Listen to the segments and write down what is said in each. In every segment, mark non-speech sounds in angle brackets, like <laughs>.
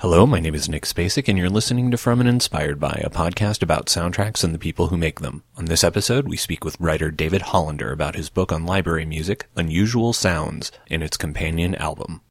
Hello, my name is Nick Spacek, and you're listening to From and Inspired by, a podcast about soundtracks and the people who make them. On this episode, we speak with writer David Hollander about his book on library music, Unusual Sounds, and its companion album.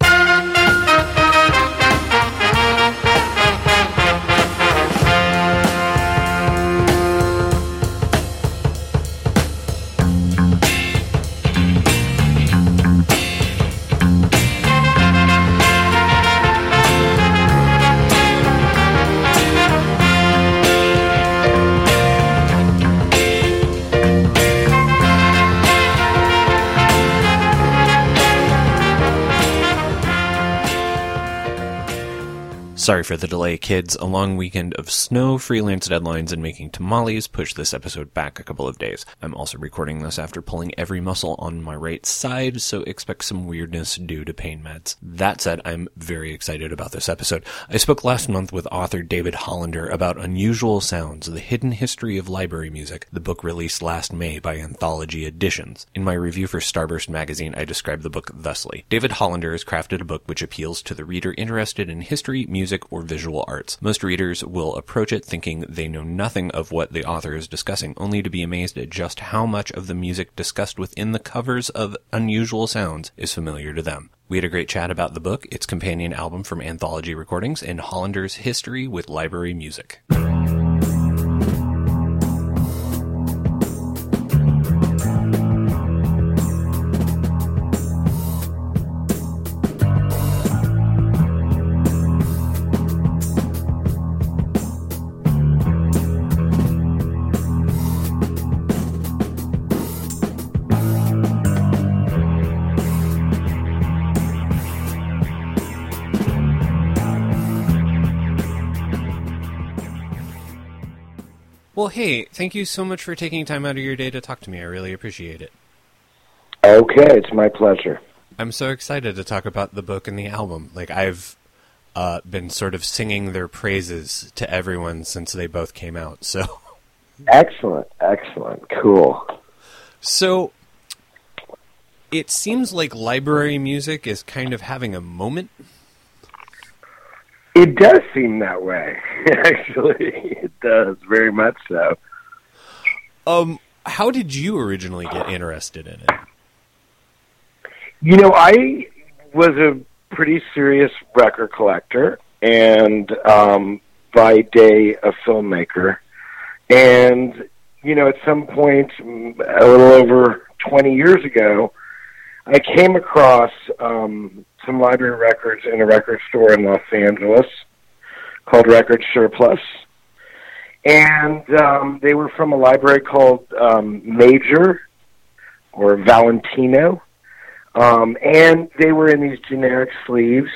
Sorry for the delay, kids. A long weekend of snow, freelance deadlines, and making tamales pushed this episode back a couple of days. I'm also recording this after pulling every muscle on my right side, so expect some weirdness due to pain meds. That said, I'm very excited about this episode. I spoke last month with author David Hollander about Unusual Sounds, the hidden history of library music, the book released last May by Anthology Editions. In my review for Starburst magazine, I described the book thusly. David Hollander has crafted a book which appeals to the reader interested in history, music, music or visual arts. Most readers will approach it thinking they know nothing of what the author is discussing, only to be amazed at just how much of the music discussed within the covers of Unusual Sounds is familiar to them. We had a great chat about the book, its companion album from Anthology Recordings, and Hollander's history with library music. Thank you so much for taking time out of your day to talk to me. I really appreciate it. Okay, it's my pleasure. I'm so excited to talk about the book and the album. Like I've uh, been sort of singing their praises to everyone since they both came out. So excellent, excellent, cool. So it seems like library music is kind of having a moment it does seem that way. <laughs> Actually, it does very much so. Um, how did you originally get interested in it? You know, I was a pretty serious record collector, and um, by day a filmmaker. And you know, at some point, a little over twenty years ago, I came across um, some library records in a record store in Los Angeles called Record Surplus. And um, they were from a library called um, Major or Valentino. Um, and they were in these generic sleeves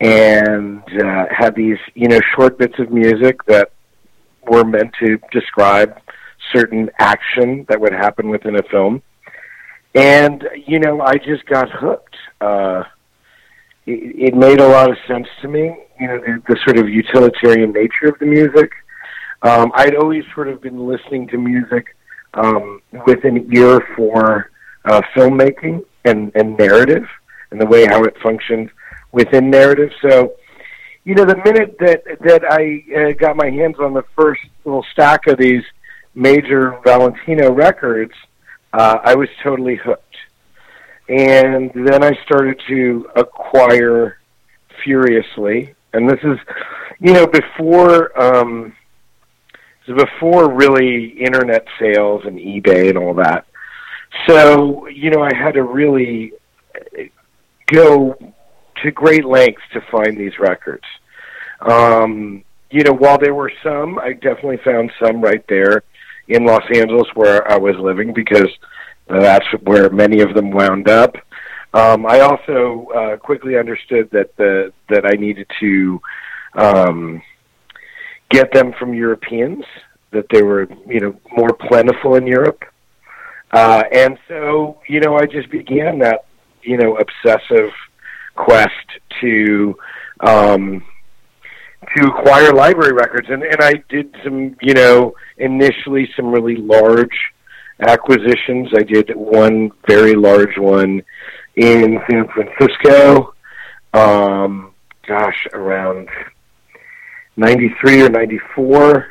and uh, had these, you know, short bits of music that were meant to describe certain action that would happen within a film. And, you know, I just got hooked. Uh, it, it made a lot of sense to me. You know, the, the sort of utilitarian nature of the music. Um, I'd always sort of been listening to music um, with an ear for uh, filmmaking and, and narrative and the way how it functions within narrative. So, you know, the minute that that I uh, got my hands on the first little stack of these major Valentino records, uh, I was totally hooked and then I started to acquire furiously. And this is, you know, before um, before really internet sales and eBay and all that. So you know, I had to really go to great lengths to find these records. Um, you know, while there were some, I definitely found some right there in Los Angeles where I was living because that's where many of them wound up. Um, I also uh, quickly understood that the that I needed to um, get them from Europeans, that they were you know more plentiful in Europe, uh, and so you know I just began that you know obsessive quest to um, to acquire library records, and and I did some you know initially some really large acquisitions. I did one very large one in San Francisco. Um, gosh, around 93 or 94,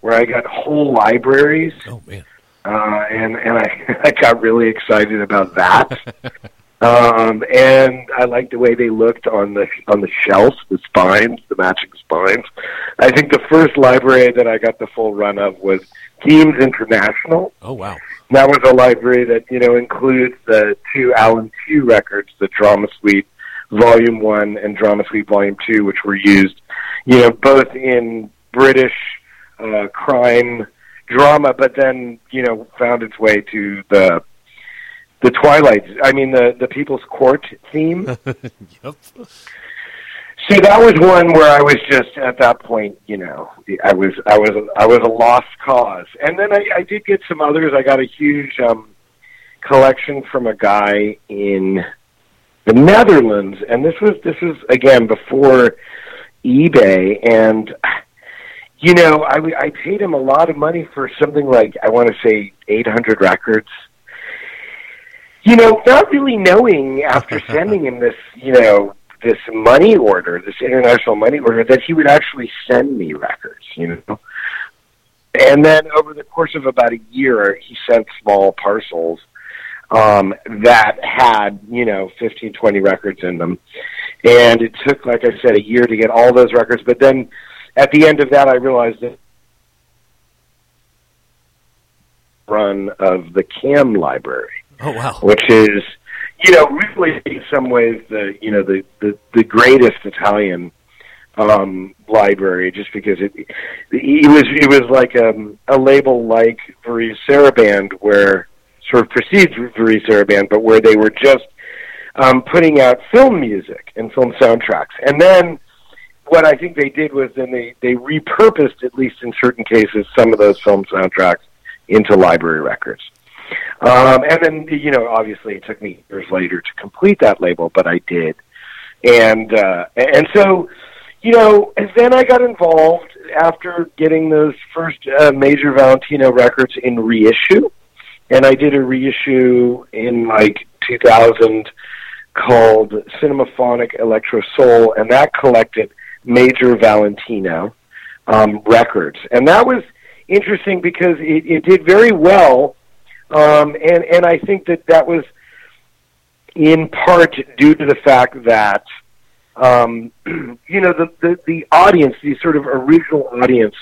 where I got whole libraries. Oh man. Uh, and and I, <laughs> I got really excited about that. <laughs> um, and I liked the way they looked on the on the shelves, the spines, the matching spines. I think the first library that I got the full run of was Themes International. Oh wow. That was a library that you know includes the two Alan Tew records, the Drama Suite Volume One and Drama Suite Volume Two, which were used, you know, both in British uh, crime drama, but then you know found its way to the the Twilight. I mean the the People's Court theme. <laughs> yep. So that was one where I was just at that point, you know, I was I was I was a lost cause. And then I, I did get some others. I got a huge um, collection from a guy in the Netherlands, and this was this was again before eBay, and you know, I I paid him a lot of money for something like I want to say 800 records. You know, not really knowing after <laughs> sending him this, you know, this money order, this international money order, that he would actually send me records, you know. And then over the course of about a year, he sent small parcels um, that had, you know, 15, 20 records in them. And it took, like I said, a year to get all those records. But then at the end of that, I realized that run of the CAM library. Oh wow. Which is you know, really in some ways the you know the the, the greatest Italian um, library, just because it it was it was like um, a label like Varese Sarabande, where sort of precedes Varese Sarabande, but where they were just um, putting out film music and film soundtracks, and then what I think they did was then they they repurposed at least in certain cases some of those film soundtracks into library records. Um, and then, you know, obviously it took me years later to complete that label, but I did. And, uh, and so, you know, and then I got involved after getting those first uh, major Valentino records in reissue. And I did a reissue in like 2000 called Cinemaphonic Electro Soul, and that collected major Valentino um, records. And that was interesting because it, it did very well um, and and I think that that was in part due to the fact that um, <clears throat> you know the, the the audience, the sort of original audience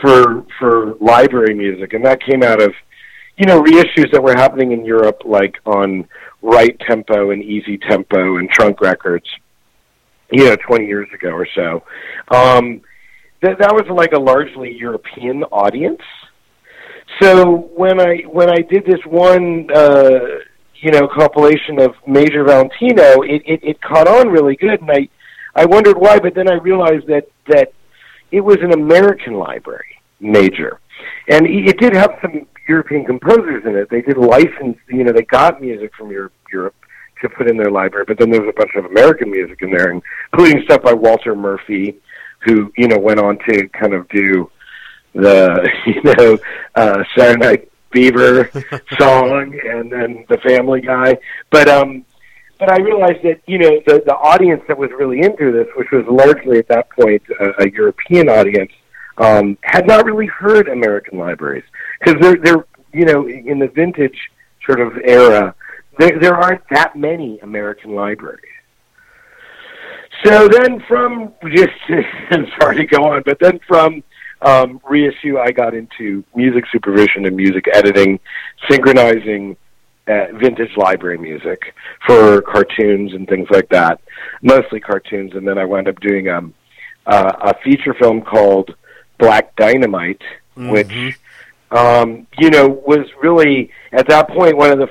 for for library music, and that came out of you know reissues that were happening in Europe, like on Right Tempo and Easy Tempo and Trunk Records, you know, 20 years ago or so. Um, that that was like a largely European audience, so when I when I did this one uh, you know compilation of Major Valentino, it, it it caught on really good, and I I wondered why, but then I realized that that it was an American library major, and it did have some European composers in it. They did license, you know, they got music from Europe, Europe to put in their library, but then there was a bunch of American music in there, including stuff by Walter Murphy, who you know went on to kind of do the <laughs> you know uh, Saturday Night Fever <laughs> song, and then the Family Guy. But um, but I realized that you know the the audience that was really into this, which was largely at that point a, a European audience, um, had not really heard American libraries because they're they're you know in the vintage sort of era, there there aren't that many American libraries. So then from just <laughs> sorry to go on, but then from um, reissue, I got into music supervision and music editing, synchronizing uh, vintage library music for cartoons and things like that, mostly cartoons. And then I wound up doing um, uh, a feature film called Black Dynamite, mm-hmm. which um, you know was really at that point one of the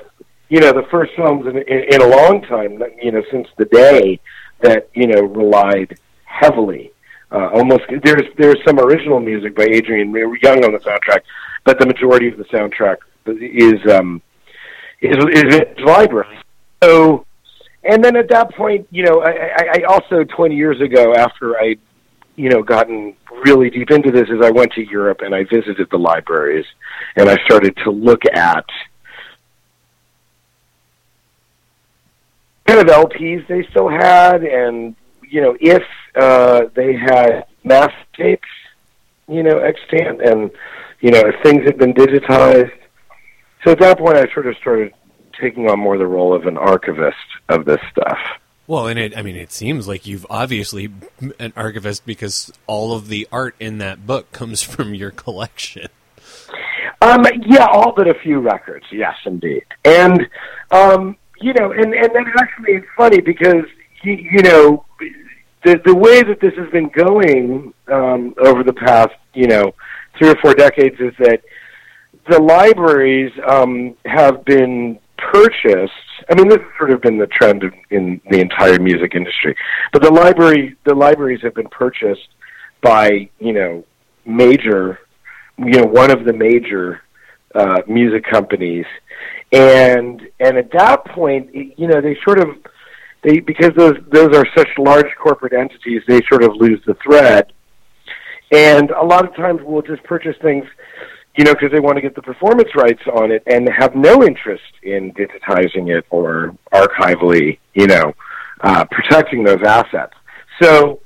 you know the first films in, in, in a long time, you know, since the day that you know relied heavily uh, almost there's there's some original music by Adrian Younge on the soundtrack, but the majority of the soundtrack is um, is is its library. So, and then at that point, you know, I, I also 20 years ago, after I, you know, gotten really deep into this, is I went to Europe and I visited the libraries, and I started to look at kind of LPs they still had, and you know, if uh, they had mass tapes, you know, extant, and you know, if things had been digitized. So at that point, I sort of started taking on more the role of an archivist of this stuff. Well, and it, I mean, it seems like you've obviously an archivist because all of the art in that book comes <laughs> from your collection. Um, yeah, all but a few records. Yes, indeed. And um, you know, and and then actually it's funny because you, you know the the way that this has been going um, over the past you know three or four decades is that the libraries um, have been purchased. I mean, this has sort of been the trend in, in the entire music industry. But the library, the libraries have been purchased by you know major, you know, one of the major uh, music companies, and and at that point, you know, they sort of they because those those are such large corporate entities, they sort of lose the thread. And a lot of times, we'll just purchase things you know, because they want to get the performance rights on it and have no interest in digitizing it or archivally, you know, uh, protecting those assets. So,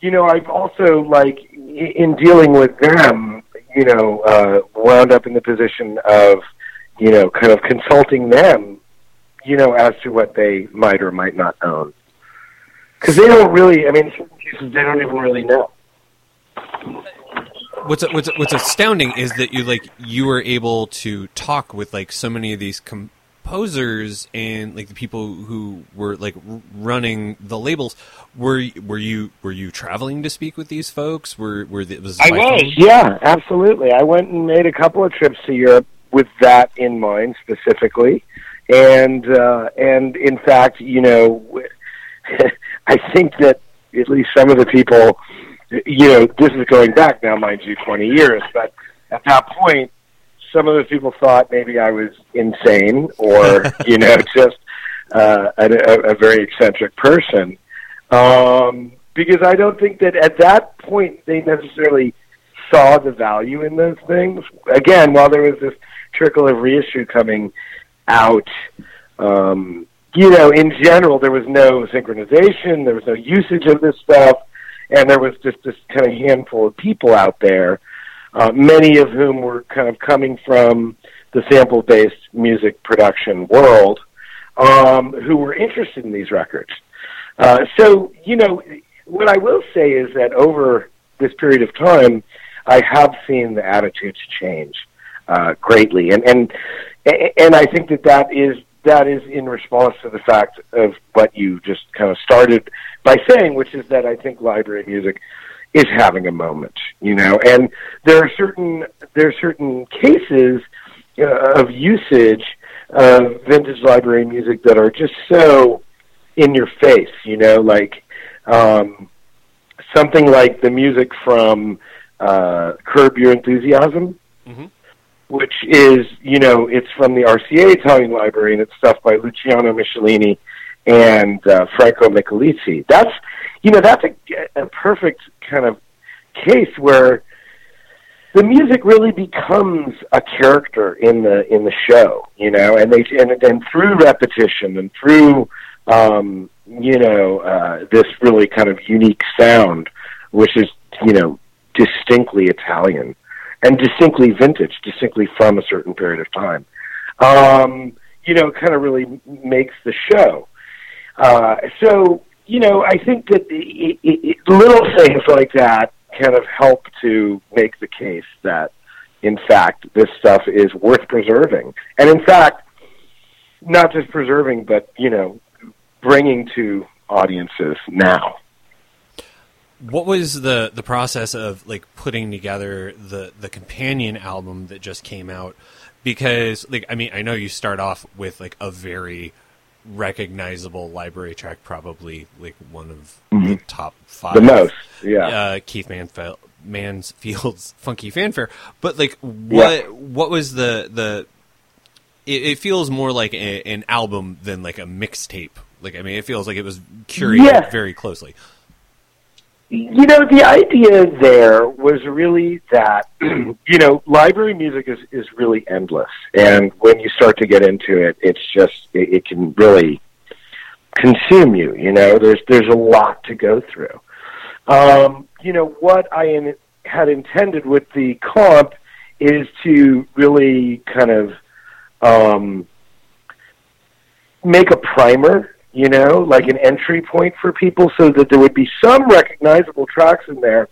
you know, I've also like in dealing with them, you know, uh, wound up in the position of, you know, kind of consulting them, you know, as to what they might or might not own. Because they don't really, I mean, in certain cases, they don't even really know what's what's what's astounding is that you like you were able to talk with like so many of these composers and like the people who were like running the labels. Were were you were you traveling to speak with these folks? Were were the, was I was phone? yeah absolutely. I went and made a couple of trips to Europe with that in mind specifically, and uh, and in fact you know <laughs> I think that at least some of the people you know, this is going back now, mind you, 20 years, but at that point, some of the people thought maybe I was insane or, <laughs> you know, just uh, a, a, a very eccentric person. Um, because I don't think that at that point they necessarily saw the value in those things. Again, while there was this trickle of reissue coming out, um, you know, in general, there was no synchronization, there was no usage of this stuff and there was just this kind of handful of people out there, uh, many of whom were kind of coming from the sample-based music production world, um, who were interested in these records. Uh, so, you know, what I will say is that over this period of time, I have seen the attitudes change uh, greatly, and and and I think that that is that is in response to the fact of what you just kind of started by saying, which is that I think library music is having a moment, you know, and there are certain there are certain cases uh, of usage of vintage library music that are just so in your face, you know, like um, something like the music from uh, Curb Your Enthusiasm. Mm-hmm which is, you know, it's from the RCA Italian Library, and it's stuff by Luciano Michelini and uh, Franco Micalizzi. That's, you know, that's a, a perfect kind of case where the music really becomes a character in the in the show, you know, and they and and through repetition and through um, you know uh, this really kind of unique sound, which is you know distinctly Italian and distinctly vintage, distinctly from a certain period of time. Um, you know, kind of really makes the show. Uh, so, you know, I think that it, it, it, little things like that kind of help to make the case that, in fact, this stuff is worth preserving. And in fact, not just preserving, but, you know, bringing to audiences now what was the the process of like putting together the the companion album that just came out because like i mean i know you start off with like a very recognizable library track probably like one of mm-hmm. the top five the most yeah uh, keith Manfield, mansfield's <laughs> funky fanfare but like what yeah. what was the the it, it feels more like a, an album than like a mixtape like i mean it feels like it was curated yeah. very closely you know, the idea there was really that, <clears throat> you know, library music is, is really endless. And when you start to get into it, it's just, it, it can really consume you. You know, there's there's a lot to go through. Um, you know what I in, had intended with the comp is to really kind of um, make a primer. You know, like an entry point for people, so that there would be some recognizable tracks in there,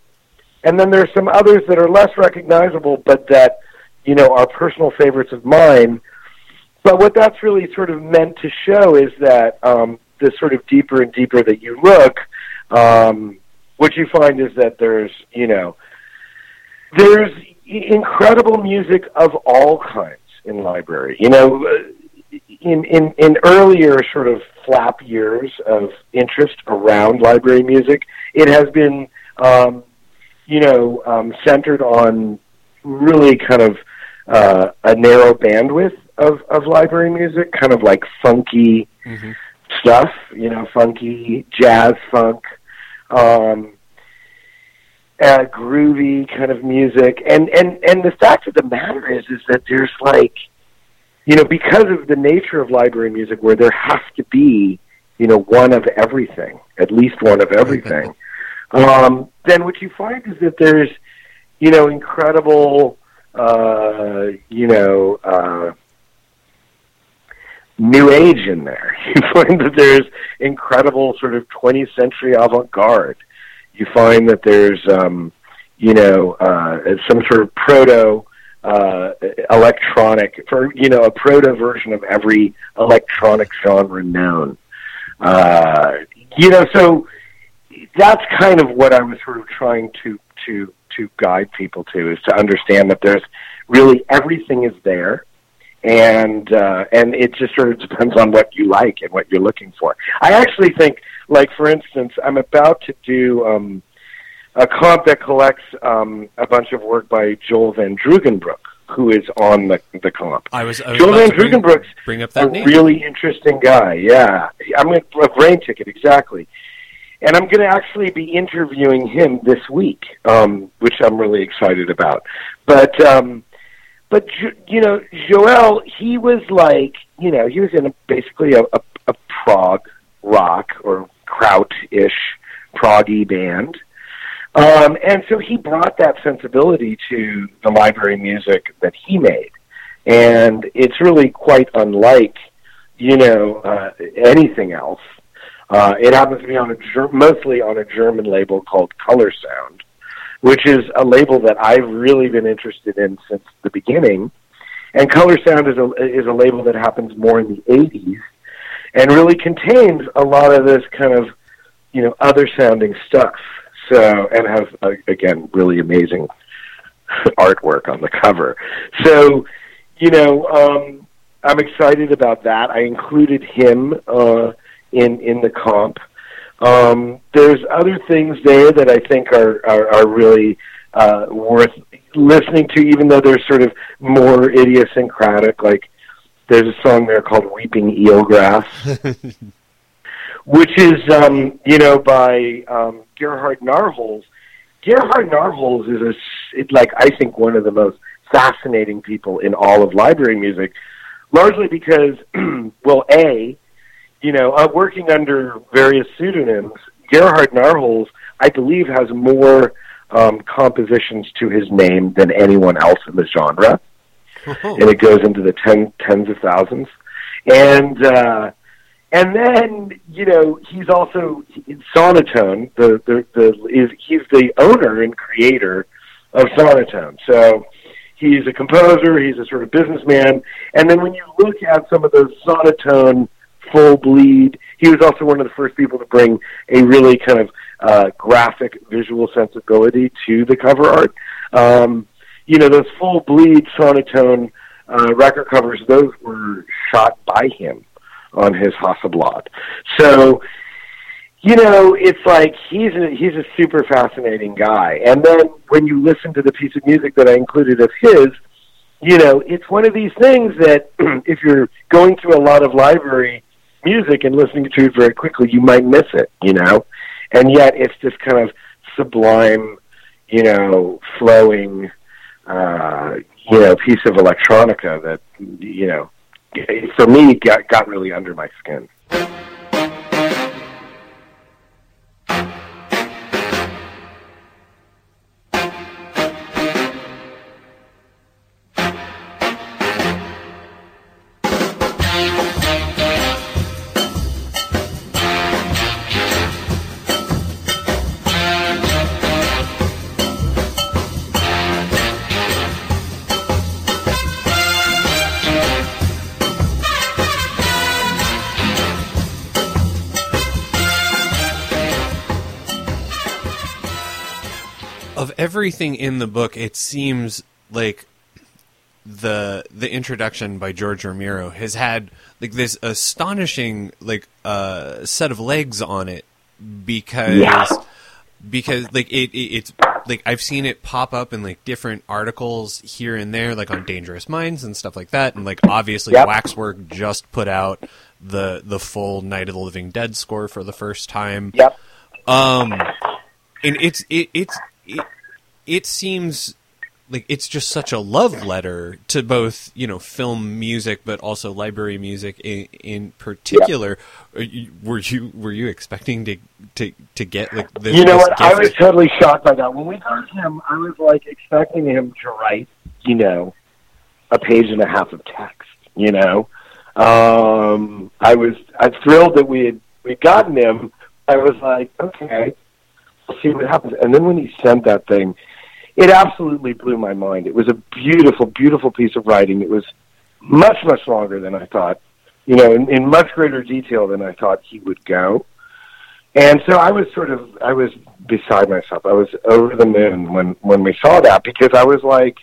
and then there's some others that are less recognizable, but that you know are personal favorites of mine. But what that's really sort of meant to show is that um, the sort of deeper and deeper that you look, um, what you find is that there's, you know, there's incredible music of all kinds in library. You know, in in in earlier sort of flap years of interest around library music, it has been, um, you know, um, centered on really kind of uh, a narrow bandwidth of of library music, kind of like funky. Mm-hmm stuff, you know, funky jazz funk, um, uh, groovy kind of music. And and and the fact of the matter is, is that there's like, you know, because of the nature of library music, where there has to be, you know, one of everything, at least one of everything. <laughs> um, then what you find is that there's, you know, incredible, uh, you know. Uh, new age in there. <laughs> You find that there's incredible sort of 20th century avant-garde. You find that there's, um, you know, uh, some sort of proto uh, electronic, for you know, a proto version of every electronic genre known. Uh, you know, so that's kind of what I was sort of trying to to to guide people to is to understand that there's really everything is there and uh, and it just sort of depends on what you like and what you're looking for. I actually think, like for instance, I'm about to do um, a comp that collects um, a bunch of work by Joel Vandroogenbroeck, who is on the the comp. I was, I was Joel Vandroogenbroeck's bring, bring up that a name. really interesting guy. Yeah, I'm going a Brainticket exactly. And I'm going to actually be interviewing him this week, um, which I'm really excited about. But um, but you know, Joel, he was like, you know, he was in a, basically a, a, a prog rock or kraut-ish proggy band. Um, and so he brought that sensibility to the library music that he made. And it's really quite unlike, you know, uh, anything else. Uh, it happens to be on a mostly on a German label called Color Sound which is a label that I've really been interested in since the beginning. And Color Sound is a is a label that happens more in the '80s, and really contains a lot of this kind of, you know, other sounding stuff. So and has uh, again really amazing <laughs> artwork on the cover. So, you know, um, I'm excited about that. I included him uh, in in the comp. Um, there's other things there that I think are are, are really uh, worth listening to, even though they're sort of more idiosyncratic. Like there's a song there called "Weeping Eelgrass," <laughs> which is um, you know by um, Gerhard Narholz. Gerhard Narholz is a it, like I think one of the most fascinating people in all of library music, largely because <clears throat> well, a you know, uh, working under various pseudonyms, Gerhard Narholz, I believe, has more um, compositions to his name than anyone else in the genre, oh. <laughs> and it goes into the ten, tens of thousands. And uh, and then you know he's also Sonoton. The the the is he's the owner and creator of Sonoton. So he's a composer. He's a sort of businessman. And then when you look at some of those Sonoton full bleed. He was also one of the first people to bring a really kind of uh, graphic visual sensibility to the cover art. Um, you know, those full bleed sonoton uh, record covers, those were shot by him on his Hasselblad. So, you know, it's like he's a, he's a super fascinating guy. And then when you listen to the piece of music that I included of his, you know, it's one of these things that <clears throat> if you're going through a lot of library music and listening to it very quickly, you might miss it, you know? And yet it's this kind of sublime, you know, flowing, uh, you know, piece of electronica that, you know, for me got, got really under my skin. Everything in the book, it seems like the the introduction by George Romero has had like this astonishing like uh, set of legs on it because Yeah. because like it, it it's like I've seen it pop up in like different articles here and there like on Dangerous Minds and stuff like that and like obviously Yep. Waxwork just put out the the full Night of the Living Dead score for the first time Yep. um, and it's it it's it, it seems like it's just such a love letter to both you know film music, but also library music in, in particular. You- Were you were you expecting to to to get like this? You know what? I was totally shocked by that. When we got him, I was like expecting him to write, you know, a page and a half of text. You know, um, I was I'm thrilled that we had we gotten him. I was like, okay, we'll see what happens. And then when he sent that thing, it absolutely blew my mind. It was a beautiful, beautiful piece of writing. It was much, much longer than I thought. You know, in, in much greater detail than I thought he would go. And so I was sort of I was beside myself. I was over the moon when when we saw that because I was like,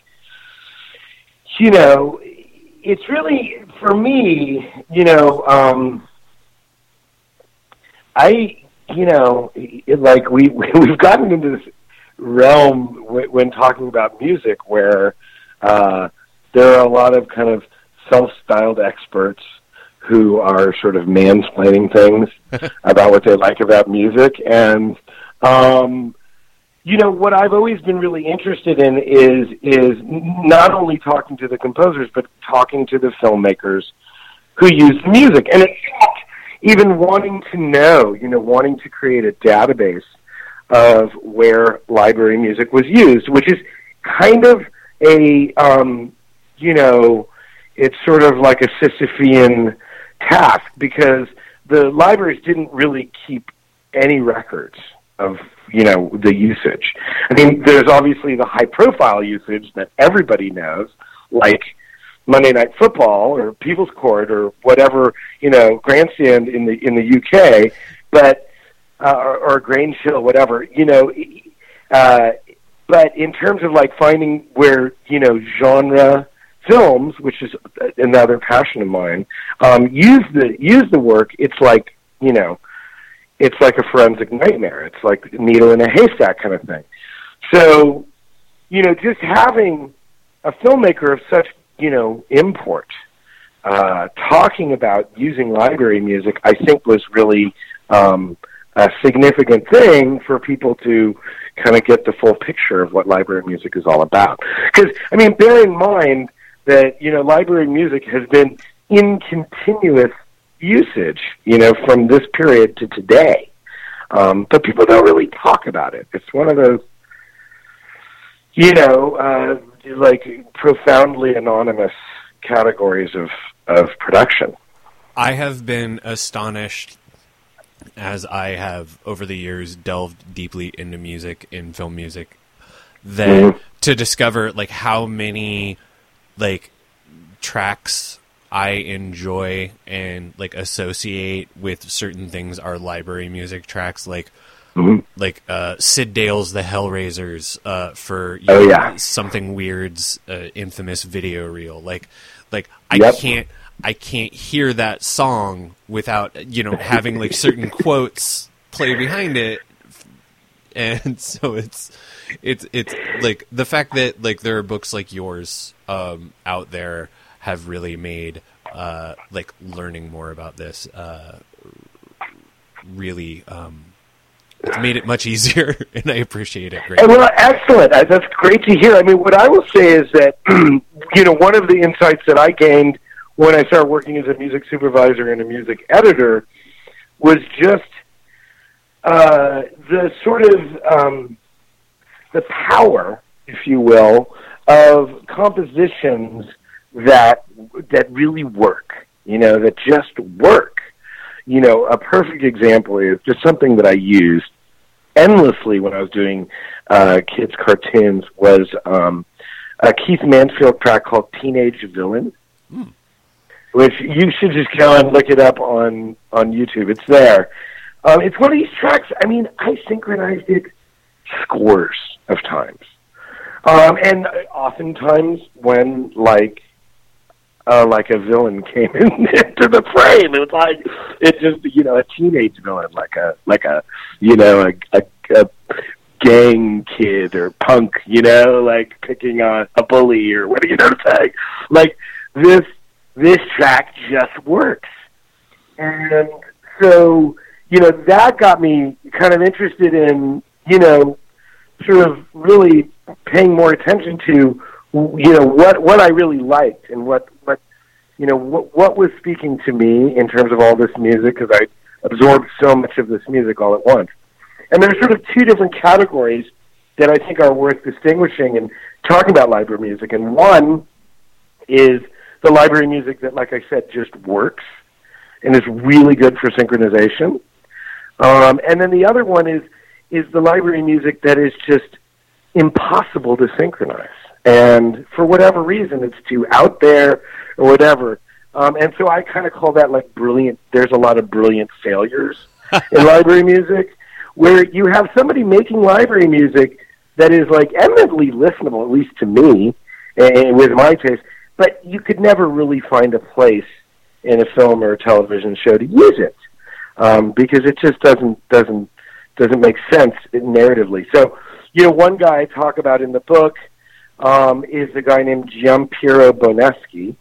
you know, it's really for me, you know, um I you know, like we <laughs> we've gotten into this realm w- when talking about music where uh there are a lot of kind of self-styled experts who are sort of mansplaining things <laughs> about what they like about music. And um you know what I've always been really interested in is is not only talking to the composers but talking to the filmmakers who use the music. And it's even wanting to know you know wanting to create a database of where library music was used which is kind of a um you know it's sort of like a Sisyphean task because the libraries didn't really keep any records of you know the usage. I mean, there's obviously the high profile usage that everybody knows, like Monday Night Football or People's Court or whatever you know grandstand in the in the UK, but uh, or, or Grange Hill, whatever you know. Uh, but in terms of like finding where you know genre films, which is another passion of mine, um, use the use the work. It's like you know, it's like a forensic nightmare. It's like needle in a haystack kind of thing. So, you know, just having a filmmaker of such you know import uh, talking about using library music, I think was really um, a significant thing for people to kind of get the full picture of what library music is all about. Because I mean, bear in mind that you know library music has been in continuous usage, you know, from this period to today. Um, but people don't really talk about it. It's one of those, you know, uh, like profoundly anonymous categories of of production. I have been astonished as I have over the years delved deeply into music in film music that Mhm. to discover like how many like tracks I enjoy and like associate with certain things are library music tracks like Mhm. like uh, Sid Dale's The Hellraisers uh, for you Oh, know, yeah. something weird's uh, infamous video reel. Like like I can't I can't hear that song without you know having like certain <laughs> quotes play behind it, and <laughs> so it's it's it's like the fact that like there are books like yours um, out there have really made uh, like learning more about this uh, really um, it's made it much easier, <laughs> and I appreciate it greatly. well, excellent. That's great to hear. I mean, what I will say is that <clears throat> you know one of the insights that I gained when I started working as a music supervisor and a music editor was just uh, the sort of um, the power, if you will, of compositions that that really work. You know, that just work. You know, a perfect example is just something that I used endlessly when I was doing uh, kids cartoons was um, a Keith Mansfield track called Teenage Villain, which you should just go and look it up on on YouTube. It's there. Um, it's one of these tracks. I mean, I synchronized it scores of times. Um, and oftentimes when like uh, like a villain <laughs> came in, into the frame, it was like it just you know a teenage villain, like a like a you know a, a, a gang kid or punk, you know, like picking on a bully or what do <laughs> you know what I'm saying? Like this this track just works. And so, you know, that got me kind of interested in, you know, sort of really paying more attention to you know what what I really liked and what what you know what what was speaking to me in terms of all this music because I absorbed so much of this music all at once. And there's sort of two different categories that I think are worth distinguishing and talking about library music. And one is the library music that, like I said, just works and is really good for synchronization. Um, and then the other one is is the library music that is just impossible to synchronize. And for whatever reason, it's too out there or whatever. Um, and so I kind of call that like brilliant. There's a lot of brilliant failures <laughs> in library music where you have somebody making library music that is like eminently listenable, at least to me, and with my taste. But you could never really find a place in a film or a television show to use it um, because it just doesn't doesn't doesn't make sense narratively. So, you know, one guy I talk about in the book um, is a guy named Giampiero Boneschi,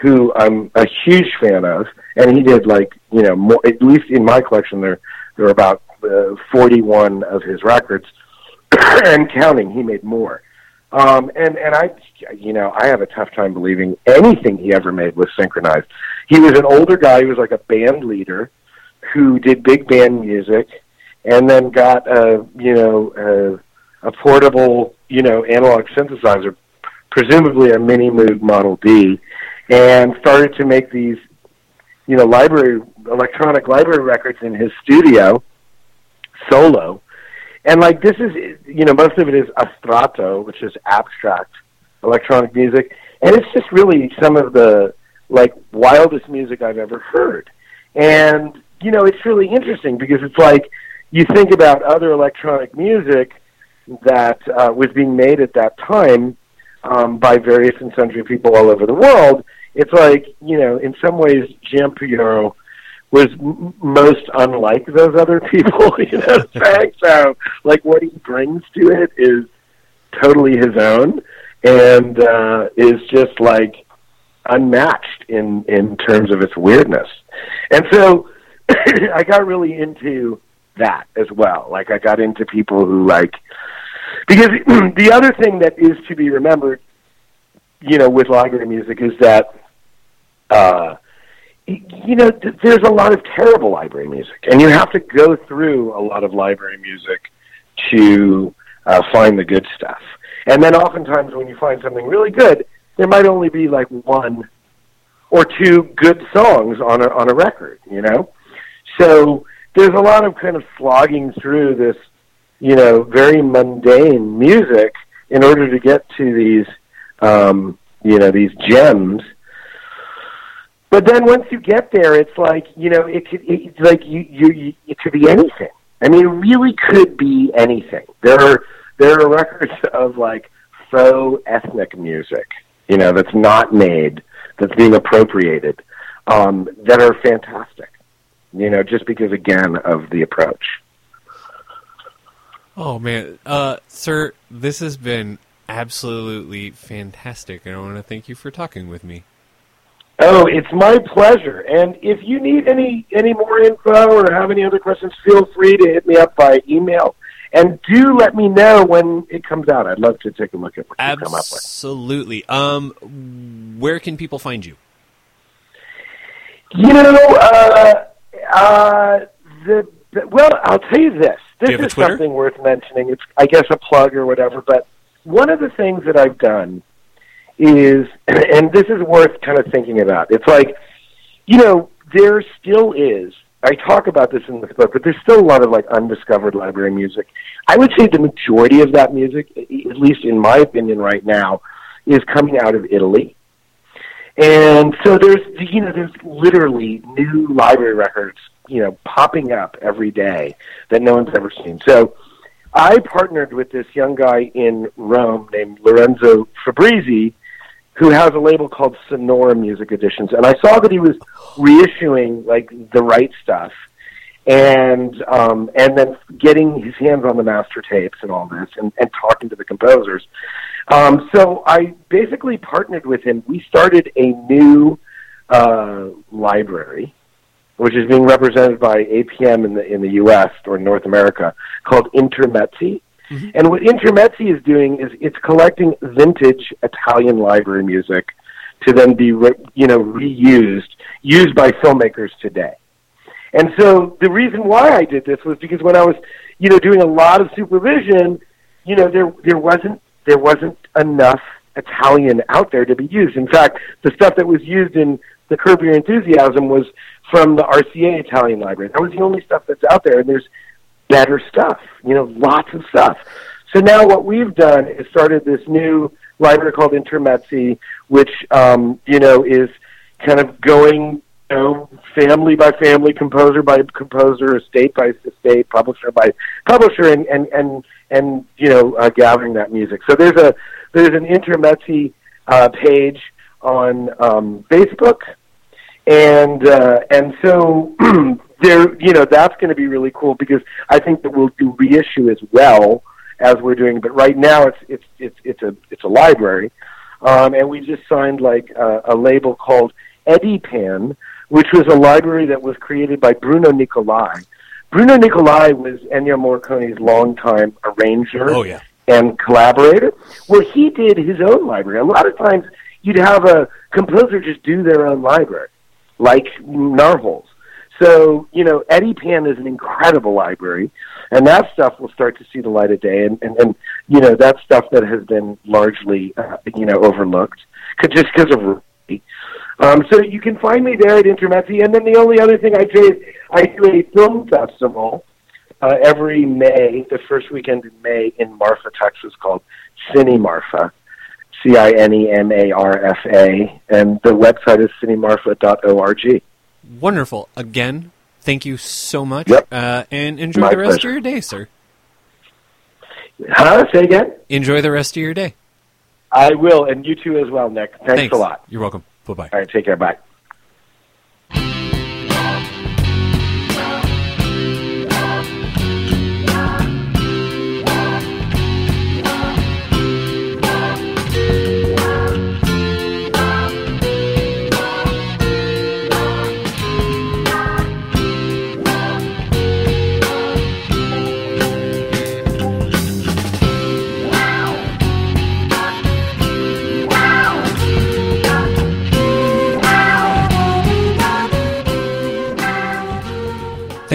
who I'm a huge fan of, and he did like you know more, at least in my collection there there are about uh, 41 of his records <coughs> and counting. He made more. Um, and and I, you know, I have a tough time believing anything he ever made was synchronized. He was an older guy. He was like a band leader who did big band music, and then got a you know a, a portable you know analog synthesizer, presumably a Mini Moog Model D, and started to make these you know library electronic library records in his studio solo. And like this is, you know, most of it is astratto, which is abstract electronic music, and it's just really some of the like wildest music I've ever heard. And you know, it's really interesting because it's like you think about other electronic music that uh, was being made at that time um, by various and sundry people all over the world. It's like you know, in some ways, Giampiero was m- most unlike those other people. <laughs> You know, what I'm <laughs> saying so like what he brings to it is totally his own, and uh, is just like unmatched in in terms of its weirdness. And so <coughs> I got really into that as well. Like I got into people who like because <clears throat> the other thing that is to be remembered, you know, with library music is that uh you know, there's a lot of terrible library music, and you have to go through a lot of library music to uh, find the good stuff. And then oftentimes, when you find something really good, there might only be like one or two good songs on a on a record, you know. So there's a lot of kind of slogging through this, you know, very mundane music in order to get to these, um, you know, these gems but then once you get there, it's like you know, it could it's like you, you you it could be anything. I mean, it really could be anything. There are there are records <laughs> of like faux ethnic music, you know, that's not made, that's being appropriated, um, that are fantastic. You know, just because again of the approach. Oh man, uh, sir, this has been absolutely fantastic, and I want to thank you for talking with me. Oh, it's my pleasure. And if you need any any more info or have any other questions, feel free to hit me up by email. And do let me know when it comes out. I'd love to take a look at what Absolutely. you come up with. Absolutely. Um, where can people find you? You know, uh, uh, the, the well, I'll tell you this. This is something worth mentioning. It's, I guess, a plug or whatever. But one of the things that I've done is, <clears throat> and this is worth kind of thinking about. It's like, you know, there still is. I talk about this in the book, but there's still a lot of like undiscovered library music. I would say the majority of that music, at least in my opinion, right now, is coming out of Italy. And so there's, you know, there's literally new library records, you know, popping up every day that no one's ever seen. So I partnered with this young guy in Rome named Lorenzo Fabrizi, who has a label called Sonora Music Editions, and I saw that he was reissuing like the right stuff, and um, and then getting his hands on the master tapes and all this, and, and talking to the composers. Um, so I basically partnered with him. We started a new uh, library, which is being represented by APM in the in the U.S. or North America, called Intermezzi. Mm-hmm. And what Intermezzi is doing is it's collecting vintage Italian library music to then be re, you know reused, used by filmmakers today. And so the reason why I did this was because when I was you know doing a lot of supervision, you know there there wasn't there wasn't enough Italian out there to be used. In fact, the stuff that was used in the Curb Your Enthusiasm was from the RCA Italian Library. That was the only stuff that's out there, and there's better stuff, you know, lots of stuff. So now what we've done is started this new library called Intermezzi, which, um, you know, is kind of going, you know, family by family, composer by composer, estate by estate, publisher by publisher, and, and, and, and you know, uh, gathering that music. So there's a, there's an Intermezzi uh, page on um, Facebook, and uh, and so <clears throat> there, you know, that's going to be really cool because I think that we'll do reissue as well as we're doing. But right now, it's it's it's it's a it's a library, um, and we just signed like a, a label called EdiPan, which was a library that was created by Bruno Nicolai. Bruno Nicolai was Ennio Morricone's longtime arranger oh, yeah. and collaborator, where he did his own library. A lot of times, you'd have a composer just do their own library, like Narwhals. So, you know, EdiPan is an incredible library, and that stuff will start to see the light of day, and, and, and you know, that stuff that has been largely, uh, you know, overlooked just because of um, so you can find me there at Intermezzi, and then the only other thing I do is I do a film festival uh, every May, the first weekend in May in Marfa, Texas, called Cine Marfa. C I N E M A R F A, and the website is cinemarfa.org. Wonderful. Again, thank you so much, yep. uh, and enjoy My the rest pleasure. of your day, sir. Huh? Say again? Enjoy the rest of your day. I will, and you too as well, Nick. Thanks, Thanks. a lot. You're welcome. Bye bye. All right, take care. Bye.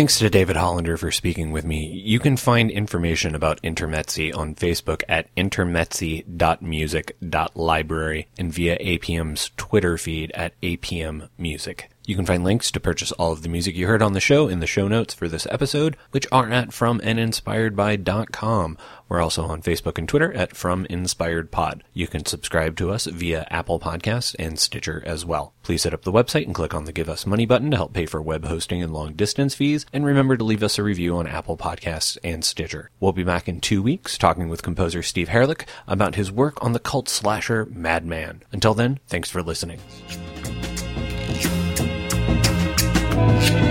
Thanks to David Hollander for speaking with me. You can find information about Intermezzi on Facebook at intermezzi.music.library and via APM's Twitter feed at APM Music. You can find links to purchase all of the music you heard on the show in the show notes for this episode, which are at FromAndInspiredBy.com. We're also on Facebook and Twitter at From Inspired Pod. You can subscribe to us via Apple Podcasts and Stitcher as well. Please hit up the website and click on the Give Us Money button to help pay for web hosting and long distance fees. And remember to leave us a review on Apple Podcasts and Stitcher. We'll be back in two weeks talking with composer Steve Horelick about his work on the cult slasher Madman. Until then, thanks for listening. Thank you.